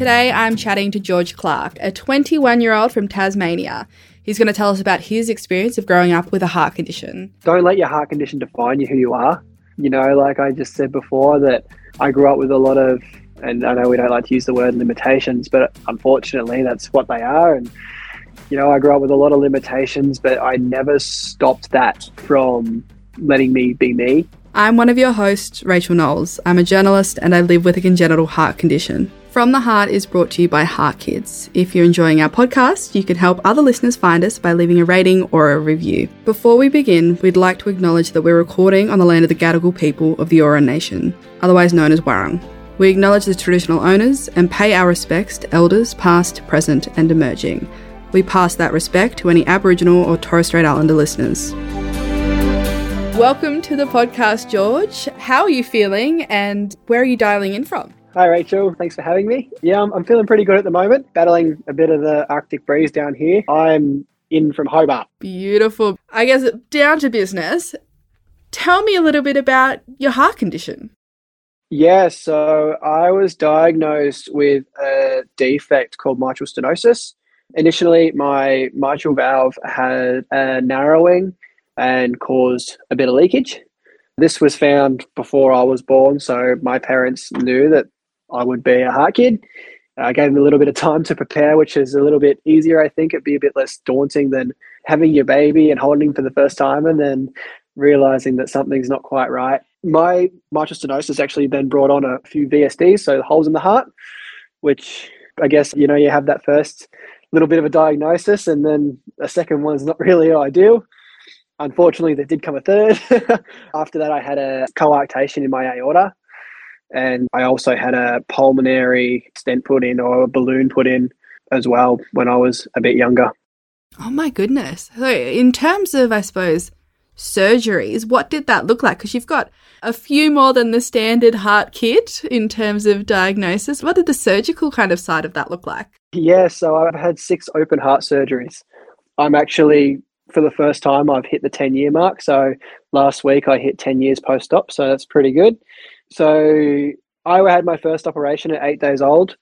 Today I'm chatting to George Clarke, a 21 year old from Tasmania. He's going to tell us about his experience of growing up with a heart condition. Don't let your heart condition define you who you are. You know, like I just said before, that I grew up with a lot of, and I know we don't like to use the word limitations, but unfortunately that's what they are. And, you know, I grew up with a lot of limitations, but I never stopped that from letting me be me. I'm one of your hosts, Rachael Knowles. I'm a journalist and I live with a congenital heart condition. From the Heart is brought to you by Heart Kids. If you're enjoying our podcast, you can help other listeners find us by leaving a rating or a review. Before we begin, we'd like to acknowledge that we're recording on the land of the Gadigal people of the Eora Nation, otherwise known as Warang. We acknowledge the traditional owners and pay our respects to elders past, present, and emerging. We pass that respect to any Aboriginal or Torres Strait Islander listeners. Welcome to the podcast, George. How are you feeling and where are you dialing in from? Hi, Rachael. Thanks for having me. Yeah, I'm, I'm feeling pretty good at the moment, battling a bit of the Arctic breeze down here. I'm in from Hobart. Beautiful. I guess down to business. Tell me a little bit about your heart condition. Yeah, so I was diagnosed with a defect called mitral stenosis. Initially, my mitral valve had a narrowing and caused a bit of leakage. This was found before I was born, so my parents knew that I would be a heart kid. Uh, I gave them a little bit of time to prepare, which is a little bit easier. I think it'd be a bit less daunting than having your baby and holding him for the first time and then realizing that something's not quite right. My mitral stenosis actually then brought on a few VSDs, so holes in the heart, which I guess, you know, you have that first little bit of a diagnosis and then a second one's not really ideal. Unfortunately, there did come a third. After that, I had a coarctation in my aorta, and I also had a pulmonary stent put in or a balloon put in as well when I was a bit younger. Oh my goodness. So, in terms of, I suppose, surgeries, what did that look like? Because you've got a few more than the standard heart kid in terms of diagnosis. What did the surgical kind of side of that look like? Yeah, so I've had six open heart surgeries. I'm actually, for the first time, I've hit the 10 year mark. So last week I hit 10 years post op. So that's pretty good. So I had my first operation at eight days old,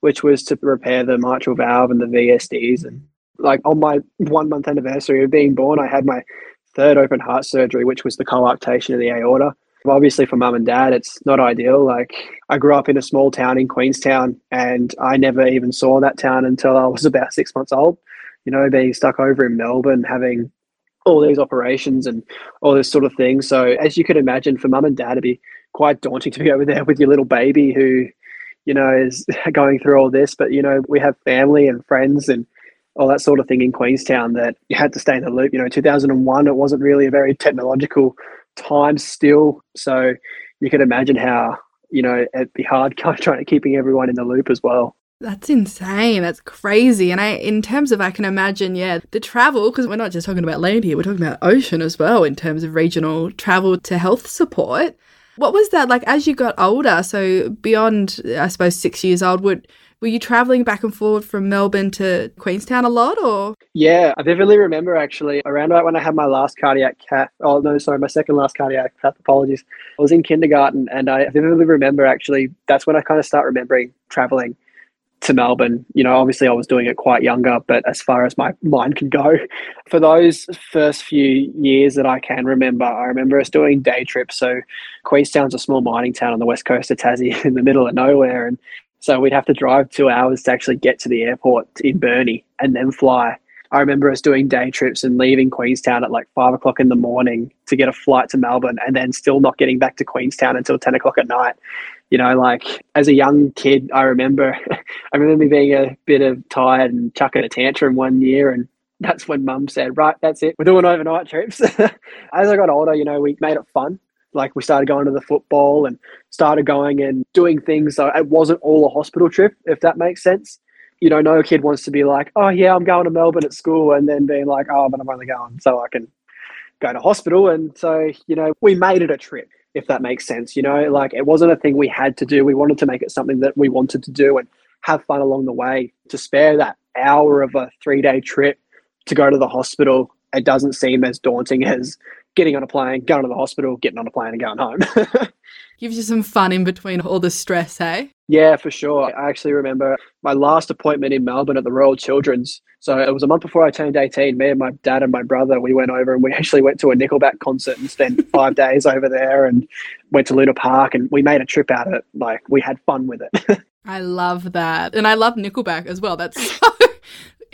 which was to repair the mitral valve and the VSDs. And like on my one month anniversary of being born, I had my third open heart surgery, which was the coarctation of the aorta. Obviously, for mum and dad, it's not ideal. Like, I grew up in a small town in Queenstown, and I never even saw that town until I was about six months old. You know, being stuck over in Melbourne, having all these operations and all this sort of thing. So, as you could imagine, for mum and dad to be quite daunting to be over there with your little baby who, you know, is going through all this. But, you know, we have family and friends and all that sort of thing in Queenstown that you had to stay in the loop. You know, 2001, it wasn't really a very technological time still. So you can imagine how, you know, it'd be hard trying to keeping everyone in the loop as well. That's insane. That's crazy. And I, in terms of, I can imagine, yeah, the travel, because we're not just talking about land here, we're talking about ocean as well in terms of regional travel to health support. What was that like as you got older? So beyond, I suppose, six years old, would were you traveling back and forward from Melbourne to Queenstown a lot, or? Yeah, I vividly remember actually around about when I had my last cardiac cath. Oh no, sorry, my second last cardiac cath. Apologies. I was in kindergarten, and I vividly remember actually that's when I kind of start remembering traveling to Melbourne. You know, obviously I was doing it quite younger, but as far as my mind can go, for those first few years that I can remember, I remember us doing day trips. So Queenstown's a small mining town on the west coast of Tassie in the middle of nowhere. And so we'd have to drive two hours to actually get to the airport in Burnie and then fly. I remember us doing day trips and leaving Queenstown at like five o'clock in the morning to get a flight to Melbourne and then still not getting back to Queenstown until 10 o'clock at night you know, like as a young kid, I remember, I remember me being a bit of tired and chucking a tantrum one year, and that's when Mum said, "Right, that's it. We're doing overnight trips." as I got older, you know, we made it fun. Like we started going to the football and started going and doing things. So it wasn't all a hospital trip, if that makes sense. You know, no kid wants to be like, "Oh yeah, I'm going to Melbourne at school," and then being like, "Oh, but I'm only going so I can go to hospital." And so, you know, we made it a trip if that makes sense. You know, like it wasn't a thing we had to do. We wanted to make it something that we wanted to do and have fun along the way. To spare that hour of a three day trip to go to the hospital, it doesn't seem as daunting as getting on a plane, going to the hospital, getting on a plane, and going home. Gives you some fun in between all the stress, hey? Yeah, for sure. I actually remember my last appointment in Melbourne at the Royal Children's. So it was a month before I turned 18. Me and my dad and my brother, we went over and we actually went to a Nickelback concert and spent five days over there and went to Luna Park and we made a trip out of it. Like we had fun with it. I love that. And I love Nickelback as well. That's so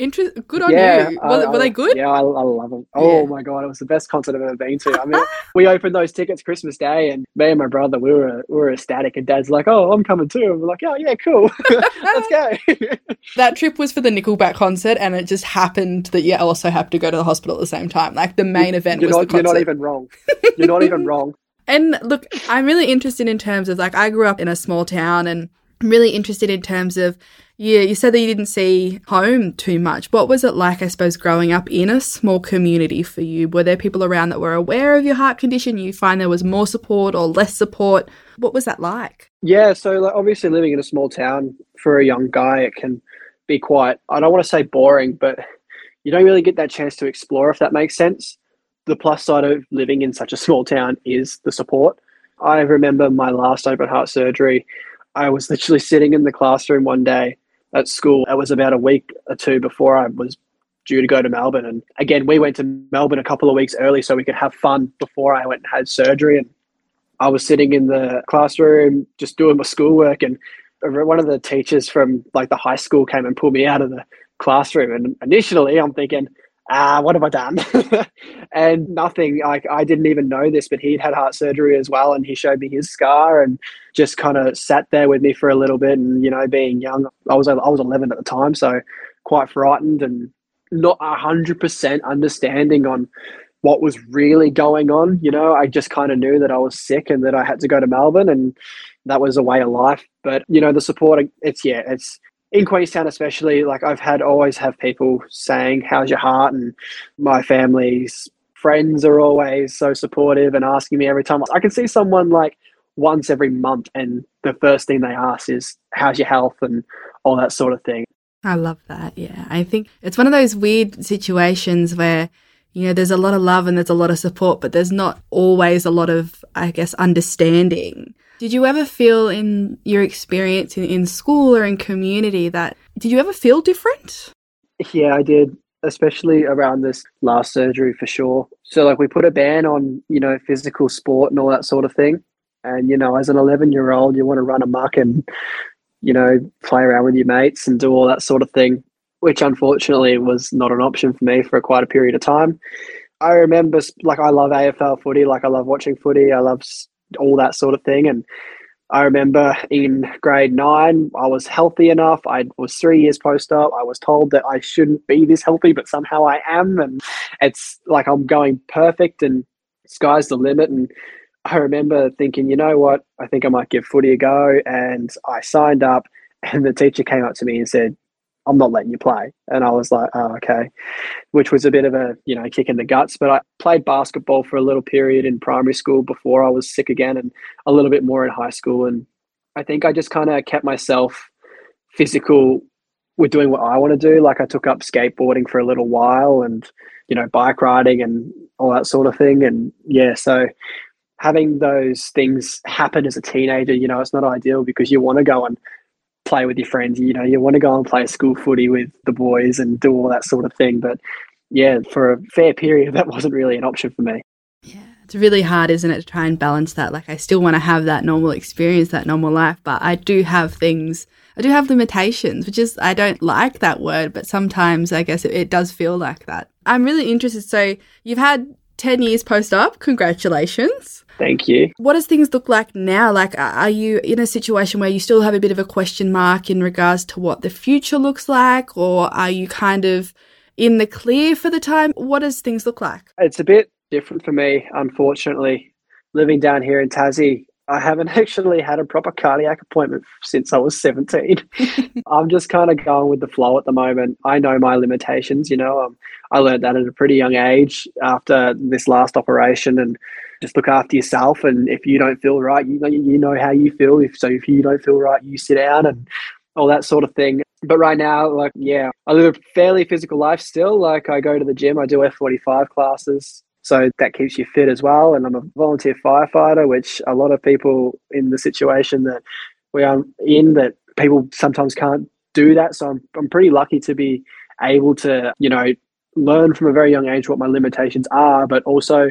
Inter- good on yeah, you. Were, I, were they good? Yeah, I, I love them. Oh Yeah. my god, it was the best concert I've ever been to. I mean, we opened those tickets Christmas Day, and me and my brother, we were we were ecstatic. And Dad's like, "Oh, I'm coming too." And we're like, "Oh yeah, cool, let's go." That trip was for the Nickelback concert, and it just happened that you also have to go to the hospital at the same time. Like the main event you're was not, the you're not even wrong. You're not even wrong. And look, I'm really interested in terms of like I grew up in a small town and I'm really interested in terms of yeah, you said that you didn't see home too much. What was it like, I suppose, growing up in a small community for you? Were there people around that were aware of your heart condition? You find there was more support or less support? What was that like? Yeah, so like, obviously living in a small town for a young guy, it can be quite. I don't want to say boring, but you don't really get that chance to explore, if that makes sense. The plus side of living in such a small town is the support. I remember my last open heart surgery. I was literally sitting in the classroom one day at school. It was about a week or two before I was due to go to Melbourne. And again, we went to Melbourne a couple of weeks early so we could have fun before I went and had surgery. And I was sitting in the classroom just doing my schoolwork, and one of the teachers from like the high school came and pulled me out of the classroom. And initially, I'm thinking, ah, what have I done? and nothing. Like I didn't even know this, but he'd had heart surgery as well, and he showed me his scar and just kind of sat there with me for a little bit. And you know, being young, I was I was 11 at the time, so quite frightened and not a hundred percent understanding on what was really going on. You know, I just kind of knew that I was sick and that I had to go to Melbourne, and that was a way of life. But you know, the support, it's yeah, it's in Queenstown, especially. Like I've had always have people saying, "How's your heart?" and my family's friends are always so supportive and asking me every time. I can see someone like once every month, and the first thing they ask is, "How's your health?" and all that sort of thing. I love that. Yeah. I think it's one of those weird situations where, you know, there's a lot of love and there's a lot of support, but there's not always a lot of, I guess, understanding. Did you ever feel in your experience in, in school or in community that, did you ever feel different? Yeah, I did, especially around this last surgery for sure. So, like, we put a ban on, you know, physical sport and all that sort of thing. And, you know, as an 11 year old, you want to run amok and, you know, play around with your mates and do all that sort of thing, which unfortunately was not an option for me for quite a period of time. I remember, like, I love AFL footy, like, I love watching footy, I love all that sort of thing. And I remember in grade nine, I was healthy enough. I was three years post op. I was told that I shouldn't be this healthy, but somehow I am. And it's like I'm going perfect and sky's the limit. And I remember thinking, you know what? I think I might give footy a go. And I signed up, and the teacher came up to me and said, I'm not letting you play. And I was like, oh, okay. Which was a bit of a, you know, kick in the guts. But I played basketball for a little period in primary school before I was sick again and a little bit more in high school. And I think I just kind of kept myself physical with doing what I want to do. Like I took up skateboarding for a little while and, you know, bike riding and all that sort of thing. And yeah, so having those things happen as a teenager, you know, it's not ideal because you want to go and play with your friends. You know, you want to go and play school footy with the boys and do all that sort of thing. But yeah, for a fair period, that wasn't really an option for me. Yeah. It's really hard, isn't it, to try and balance that? Like, I still want to have that normal experience, that normal life, but I do have things, I do have limitations, which is, I don't like that word, but sometimes I guess it, it does feel like that. I'm really interested. So, you've had 10 years post op. Congratulations. Thank you. What does things look like now? Like, are you in a situation where you still have a bit of a question mark in regards to what the future looks like, or are you kind of in the clear for the time? What does things look like? It's a bit different for me, unfortunately. Living down here in Tassie, I haven't actually had a proper cardiac appointment since I was 17. I'm just kind of going with the flow at the moment. I know my limitations, you know. Um, I learned that at a pretty young age after this last operation and just look after yourself. And if you don't feel right, you know, you know how you feel. If so, if you don't feel right, you sit down and all that sort of thing. But right now, like, yeah, I live a fairly physical life still. Like, I go to the gym, I do F45 classes. So that keeps you fit as well. And I'm a volunteer firefighter, which a lot of people in the situation that we are in that people sometimes can't do that. So I'm, I'm pretty lucky to be able to, you know, learn from a very young age what my limitations are, but also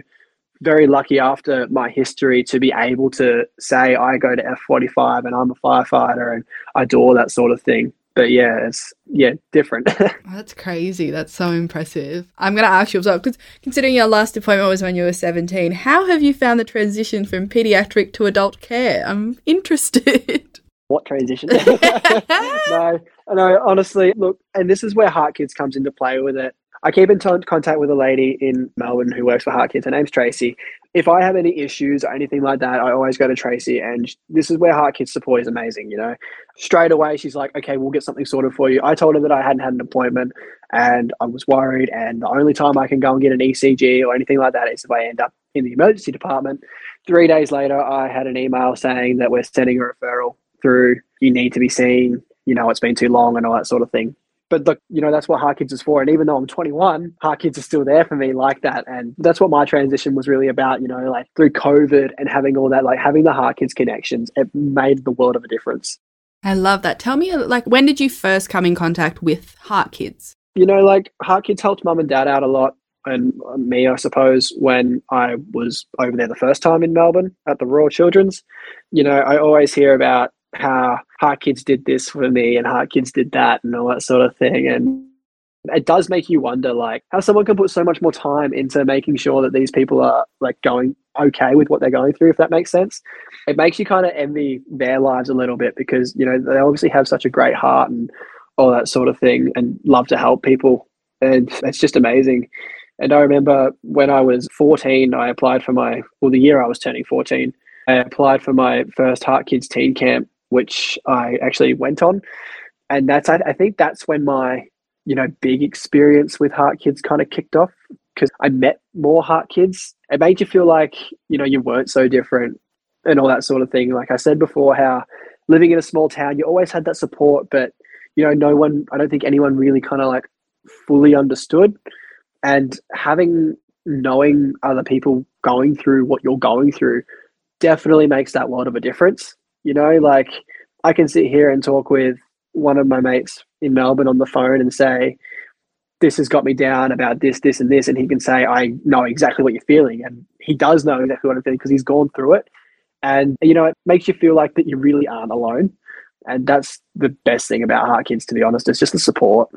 very lucky after my history to be able to say I go to F45 and I'm a firefighter and I do all that sort of thing. But yeah, it's yeah different. Oh, that's crazy. That's so impressive. I'm going to ask you as well because considering your last appointment was when you were 17, how have you found the transition from pediatric to adult care? I'm interested. What transition? no, no. Honestly, look, and this is where Heart Kids comes into play with it. I keep in t- contact with a lady in Melbourne who works for Heart Kids. Her name's Tracy. If I have any issues or anything like that, I always go to Tracy, and this is where Heart Kids support is amazing. You know, straight away she's like, "Okay, we'll get something sorted for you." I told her that I hadn't had an appointment, and I was worried, and the only time I can go and get an ECG or anything like that is if I end up in the emergency department. Three days later, I had an email saying that we're sending a referral through. You need to be seen. You know, it's been too long and all that sort of thing but look, you know, that's what Heart Kids is for. And even though I'm 21, Heart Kids are still there for me like that. And that's what my transition was really about, you know, like through COVID and having all that, like having the Heart Kids connections, it made the world of a difference. I love that. Tell me, like, when did you first come in contact with Heart Kids? You know, like Heart Kids helped mum and dad out a lot and uh, me, I suppose, when I was over there the first time in Melbourne at the Royal Children's. You know, I always hear about how Heart Kids did this for me and Heart Kids did that and all that sort of thing. And it does make you wonder like how someone can put so much more time into making sure that these people are like going okay with what they're going through if that makes sense. It makes you kind of envy their lives a little bit because you know they obviously have such a great heart and all that sort of thing and love to help people. And it's just amazing. And i remember when i was 14 i applied for my well the year i was turning 14 i applied for my first heart kids teen camp which I actually went on. And that's, I, I think that's when my, you know, big experience with Heart Kids kind of kicked off because I met more Heart Kids. It made you feel like, you know, you weren't so different and all that sort of thing. Like I said before, how living in a small town, you always had that support, but, you know, no one, I don't think anyone really kind of like fully understood. And having, knowing other people going through what you're going through definitely makes that lot of a difference. You know, like I can sit here and talk with one of my mates in Melbourne on the phone and say, this has got me down about this, this, and this. And he can say, I know exactly what you're feeling. And he does know exactly what I'm feeling because he's gone through it. And, you know, it makes you feel like that you really aren't alone. And that's the best thing about Heart Kids, to be honest. It's just the support.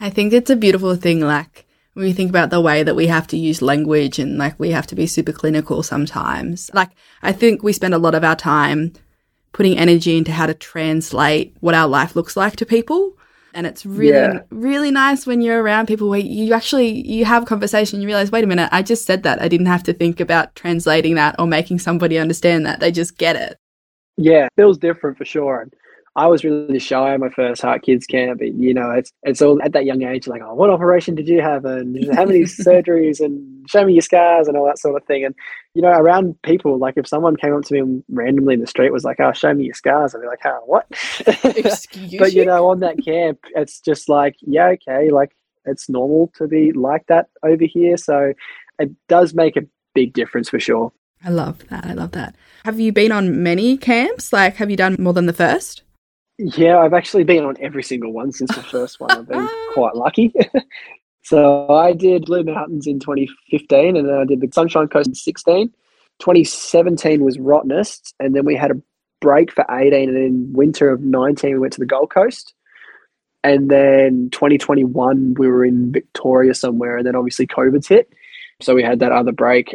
I think it's a beautiful thing. Like, when we think about the way that we have to use language and like we have to be super clinical sometimes. Like, I think we spend a lot of our time putting energy into how to translate what our life looks like to people. And it's really, yeah. really nice when you're around people where you actually you have a conversation. You realize, wait a minute, I just said that. I didn't have to think about translating that or making somebody understand that. They just get it. Yeah, feels different for sure. I was really shy at my first Heart Kids camp. And, you know, it's it's all at that young age, like, oh, what operation did you have, and how many surgeries, and show me your scars, and all that sort of thing. And you know, around people, like if someone came up to me randomly in the street, was like, "Oh, show me your scars," I'd be like, "Oh, what?" but you know, on that camp, it's just like, yeah, okay, like it's normal to be like that over here. So it does make a big difference for sure. I love that. I love that. Have you been on many camps? Like, have you done more than the first? Yeah, I've actually been on every single one since the first one. I've been quite lucky. so I did Blue Mountains in 2015, and then I did the Sunshine Coast in 16. 2017 was Rottnest, and then we had a break for 18, and then winter of 19 we went to the Gold Coast. And then 2021 we were in Victoria somewhere, and then obviously COVID's hit, so we had that other break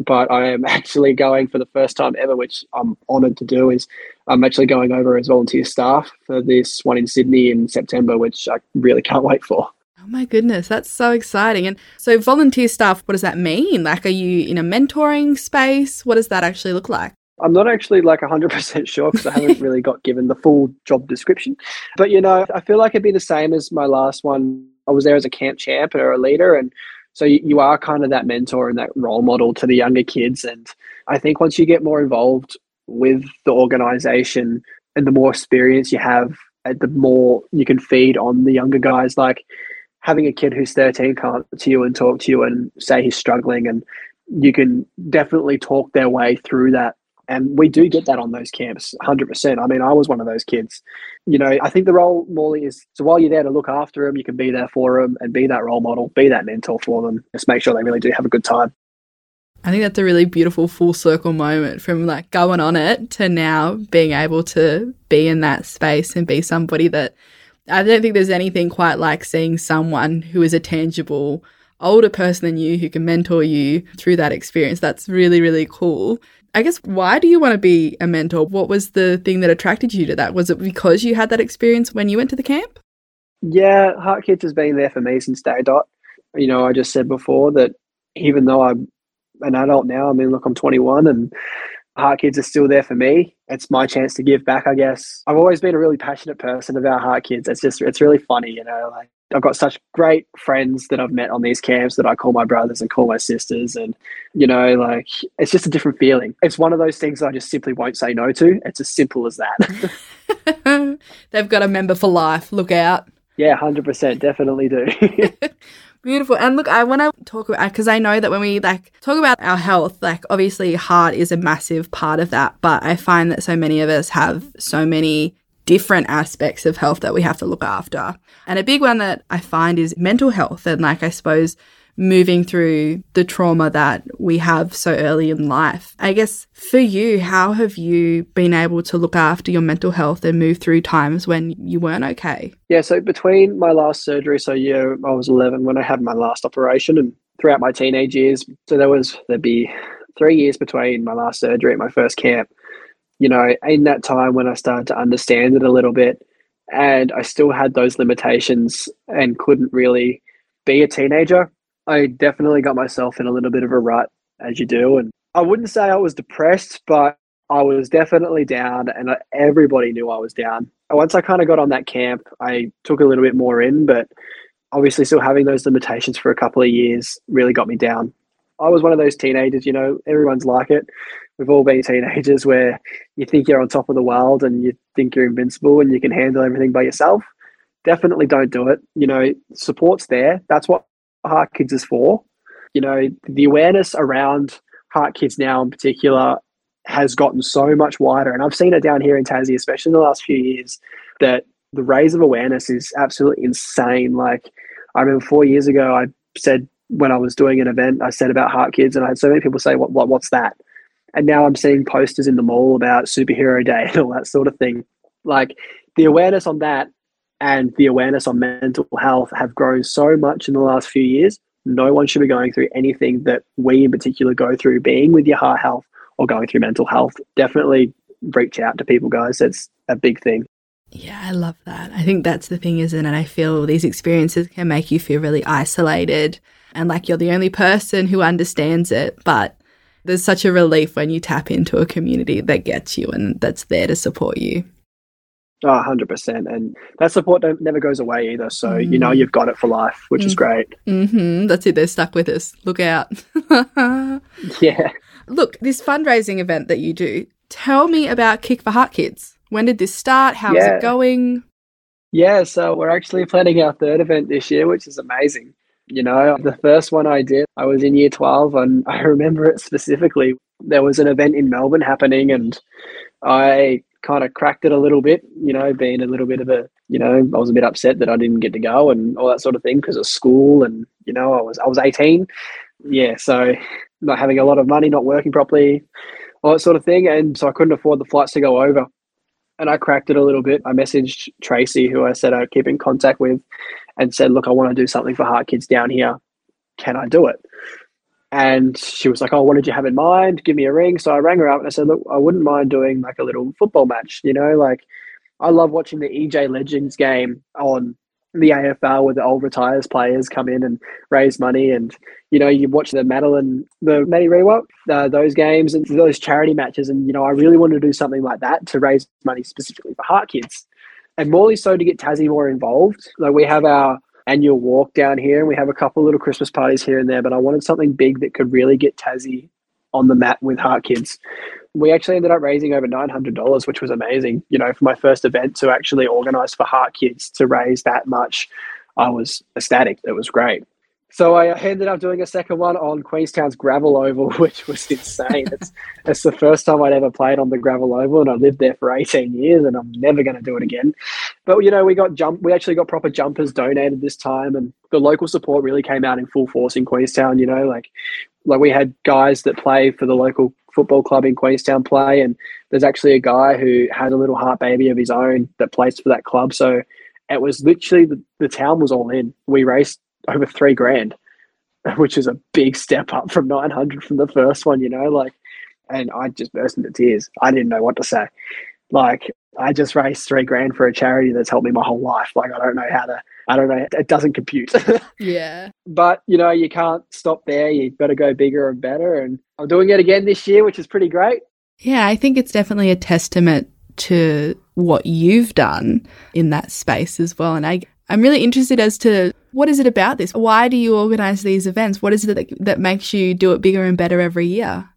but I am actually going for the first time ever, which I'm honoured to do. Is I'm actually going over as volunteer staff for this one in Sydney in September, which I really can't wait for. Oh my goodness, that's so exciting! And so, volunteer staff, what does that mean? Like, are you in a mentoring space? What does that actually look like? I'm not actually like 100% sure because I haven't really got given the full job description. But, you know, I feel like it'd be the same as my last one. I was there as a camp champ or a leader, and so you, are kind of that mentor and that role model to the younger kids. And I think once you get more involved with the organization and the more experience you have, uh, the more you can feed on the younger guys. Like having a kid who's 13 come to you and talk to you and say he's struggling, and you can definitely talk their way through that And we do get that on those camps, 100%. I mean, I was one of those kids. You know, I think the role, Morley, is so while you're there to look after them, you can be there for them and be that role model, be that mentor for them. Just make sure they really do have a good time. I think that's a really beautiful full circle moment from like going on it to now being able to be in that space and be somebody that I don't think there's anything quite like seeing someone who is a tangible older person than you who can mentor you through that experience. That's really, really cool. I guess why do you want to be a mentor? What was the thing that attracted you to that? Was it because you had that experience when you went to the camp? Yeah, Heart Kids has been there for me since day dot. You know, I just said before that even though I'm an adult now, I mean, look, I'm 21 and Heart Kids are still there for me. It's my chance to give back, I guess. I've always been a really passionate person about Heart Kids. It's just, it's really funny, you know, like I've got such great friends that I've met on these camps that I call my brothers and call my sisters. And, you know, like it's just a different feeling. It's one of those things I just simply won't say no to. It's as simple as that. They've got a member for life. Look out. Yeah, 100%. Definitely do. Beautiful. And look, I want to talk about because I know that when we like talk about our health, like obviously heart is a massive part of that, but I find that so many of us have so many different aspects of health that we have to look after. And a big one that I find is mental health and like I suppose moving through the trauma that we have so early in life. I guess for you, how have you been able to look after your mental health and move through times when you weren't okay? Yeah, so between my last surgery, so yeah, I was 11 when I had my last operation and throughout my teenage years, so there was there'd be 3 years between my last surgery and my first camp you know, in that time when I started to understand it a little bit, and I still had those limitations and couldn't really be a teenager, I definitely got myself in a little bit of a rut, as you do. And I wouldn't say I was depressed, but I was definitely down, and everybody knew I was down. Once I kind of got on that camp, I took a little bit more in, but obviously, still having those limitations for a couple of years really got me down. I was one of those teenagers, you know, everyone's like it we've all been teenagers where you think you're on top of the world and you think you're invincible and you can handle everything by yourself. Definitely don't do it. You know, support's there. That's what Heart Kids is for. You know, the awareness around Heart Kids now in particular has gotten so much wider. And I've seen it down here in Tassie, especially in the last few years, that the raise of awareness is absolutely insane. Like, I remember four years ago, I said when I was doing an event, I said about Heart Kids, and I had so many people say, "What? What? What's that?" And now I'm seeing posters in the mall about superhero day and all that sort of thing. Like the awareness on that and the awareness on mental health have grown so much in the last few years. No one should be going through anything that we in particular go through, being with your heart health or going through mental health. Definitely reach out to people, guys. It's a big thing. Yeah, I love that. I think that's the thing, isn't it? I feel these experiences can make you feel really isolated and like you're the only person who understands it. But there's such a relief when you tap into a community that gets you and that's there to support you. Oh, 100%. And that support never goes away either. So, mm. you know, mm. you've got it for life, which mm. is great. Mm-hmm. That's it. They're stuck with us. Look out. yeah. Look, this fundraising event that you do, tell me about Kick for Heart Kids. When did this start? How's yeah. it going? Yeah, so we're actually planning our third event this year, which is amazing. You know, the first one I did, I was in year 12 and I remember it specifically. There was an event in Melbourne happening and I kind of cracked it a little bit, you know, being a little bit of a, you know, I was a bit upset that I didn't get to go and all that sort of thing because of school and, you know, I was I was 18. Yeah, so not having a lot of money, not working properly, all that sort of thing. And so I couldn't afford the flights to go over. And I cracked it a little bit. I messaged Tracy, who I said I'd keep in contact with, and said, Look, I want to do something for Heart Kids down here. Can I do it? And she was like, Oh, what did you have in mind? Give me a ring. So I rang her up and I said, Look, I wouldn't mind doing like a little football match. You know, like I love watching the EJ Legends game on the AFL where the old retires players come in and raise money. And, you know, you watch the Madeline, the Maddie Riewoldt, uh, those games and those charity matches. And, you know, I really wanted to do something like that to raise money specifically for Heart Kids and more so to get Tassie more involved. Like we have our annual walk down here, and we have a couple little Christmas parties here and there. But I wanted something big that could really get Tassie on the mat with Heart Kids. We actually ended up raising over nine hundred dollars, which was amazing. You know, for my first event to actually organise for Heart Kids to raise that much, I was ecstatic. It was great. So I ended up doing a second one on Queenstown's gravel oval, which was insane. it's, it's the first time I'd ever played on the gravel oval, and I lived there for 18 years, and I'm never going to do it again. But you know, we got jump. We actually got proper jumpers donated this time, and the local support really came out in full force in Queenstown. You know, like like we had guys that play for the local football club in Queenstown play, and there's actually a guy who had a little heart baby of his own that plays for that club. So it was literally the, the town was all in. We raced over three grand, which is a big step up from 900 from the first one, you know, like, and I just burst into tears. I didn't know what to say. Like, I just raised three grand for a charity that's helped me my whole life. Like, I don't know how to, I don't know, it doesn't compute. yeah. But, you know, you can't stop there. You better go bigger and better. And I'm doing it again this year, which is pretty great. Yeah, I think it's definitely a testament to what you've done in that space as well. And I, I'm really interested as to what is it about this? Why do you organize these events? What is it that, that makes you do it bigger and better every year?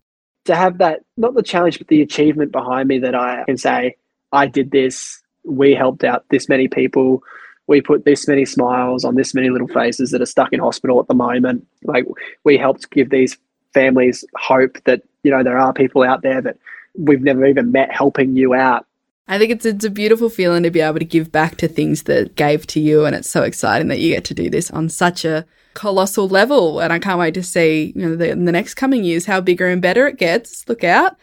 To have that, not the challenge, but the achievement behind me that I can say, I did this, we helped out this many people, we put this many smiles on this many little faces that are stuck in hospital at the moment. Like, we helped give these families hope that, you know, there are people out there that we've never even met helping you out I think it's it's a beautiful feeling to be able to give back to things that gave to you, and it's so exciting that you get to do this on such a colossal level. And I can't wait to see you know the, in the next coming years how bigger and better it gets. Look out!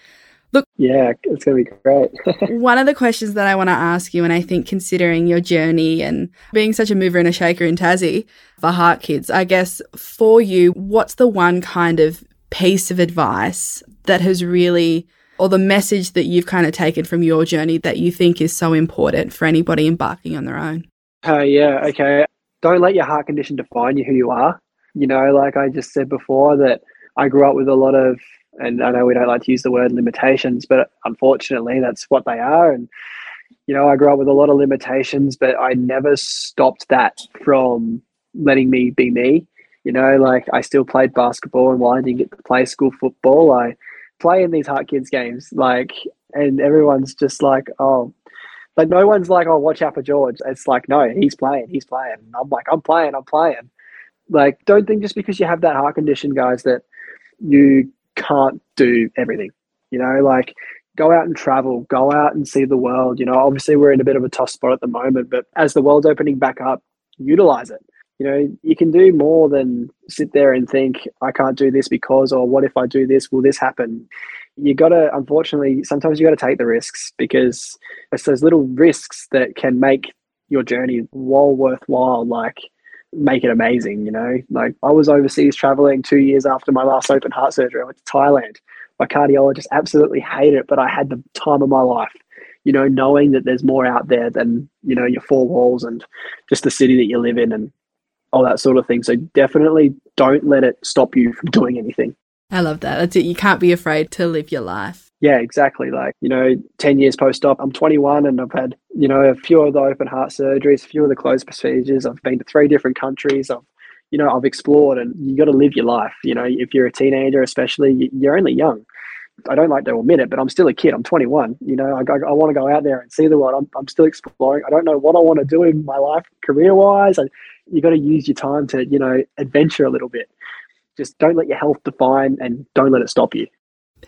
Look, yeah, it's gonna be great. one of the questions that I want to ask you, and I think considering your journey and being such a mover and a shaker in Tassie for Heart Kids, I guess for you, what's the one kind of piece of advice that has really or the message that you've kind of taken from your journey that you think is so important for anybody embarking on their own? Uh, yeah, okay. Don't let your heart condition define you who you are. You know, like I just said before, that I grew up with a lot of, and I know we don't like to use the word limitations, but unfortunately, that's what they are. And, you know, I grew up with a lot of limitations, but I never stopped that from letting me be me. You know, like I still played basketball, and while I didn't get to play school football, I playing these Heart Kids games, like, and everyone's just like, oh, but no one's like, oh, watch out for George. It's like, no, he's playing, he's playing. And I'm like, I'm playing, I'm playing. Like, don't think just because you have that heart condition, guys, that you can't do everything. You know, like, go out and travel, go out and see the world. You know, obviously we're in a bit of a tough spot at the moment, but as the world's opening back up, utilize it you know, you can do more than sit there and think, I can't do this because, or what if I do this? Will this happen? You got to, unfortunately, sometimes you got to take the risks because it's those little risks that can make your journey well worthwhile, like make it amazing, you know? Like I was overseas traveling two years after my last open heart surgery. I went to Thailand. My cardiologist absolutely hated it, but I had the time of my life you know, knowing that there's more out there than, you know, your four walls and just the city that you live in. And all that sort of thing. So definitely don't let it stop you from doing anything. I love that. That's it. You can't be afraid to live your life. Yeah, exactly. Like, you know, 10 years post op, I'm 21 and I've had, you know, a few of the open heart surgeries, a few of the closed procedures. I've been to three different countries. I've, you know, I've explored and you got to live your life. You know, if you're a teenager, especially, you're only young. I don't like to admit it, but I'm still a kid. I'm 21. You know, I, I, I want to go out there and see the world. I'm, I'm still exploring. I don't know what I want to do in my life career wise. You got to use your time to, you know, adventure a little bit. Just don't let your health define and don't let it stop you.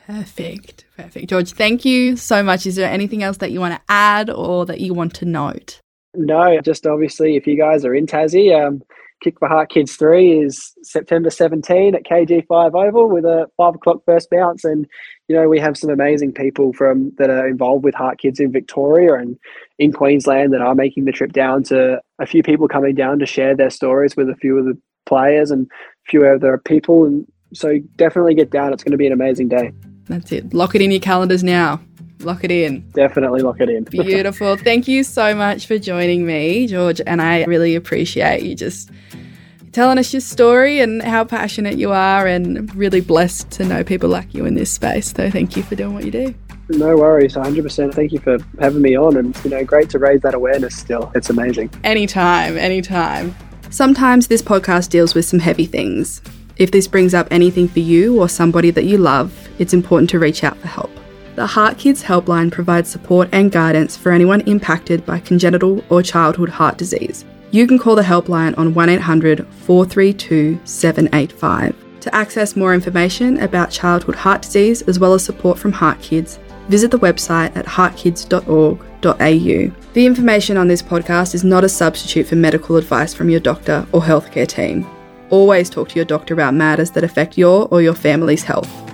Perfect. Perfect. George, thank you so much. Is there anything else that you want to add or that you want to note? No, just obviously, if you guys are in Tassie, um, Kick for Heart Kids 3 is September 17 at KG5 Oval with a 5 o'clock first bounce. And, you know, we have some amazing people from that are involved with Heart Kids in Victoria and in Queensland that are making the trip down to a few people coming down to share their stories with a few of the players and a few other people. And so definitely get down. It's going to be an amazing day. That's it. Lock it in your calendars now. Lock it in. Definitely lock it in. Beautiful. Thank you so much for joining me, George. And I really appreciate you just telling us your story and how passionate you are, and really blessed to know people like you in this space. So thank you for doing what you do. No worries, 100%. Thank you for having me on, and you know, great to raise that awareness. Still, it's amazing. Anytime, anytime. Sometimes this podcast deals with some heavy things. If this brings up anything for you or somebody that you love, it's important to reach out for help. The Heart Kids Helpline provides support and guidance for anyone impacted by congenital or childhood heart disease. you can call the helpline on 1800 432 785. To access more information about childhood heart disease as well as support from Heart Kids, visit the website at heartkids.org.au. The information on this podcast is not a substitute for medical advice from your doctor or healthcare team. Always talk to your doctor about matters that affect your or your family's health.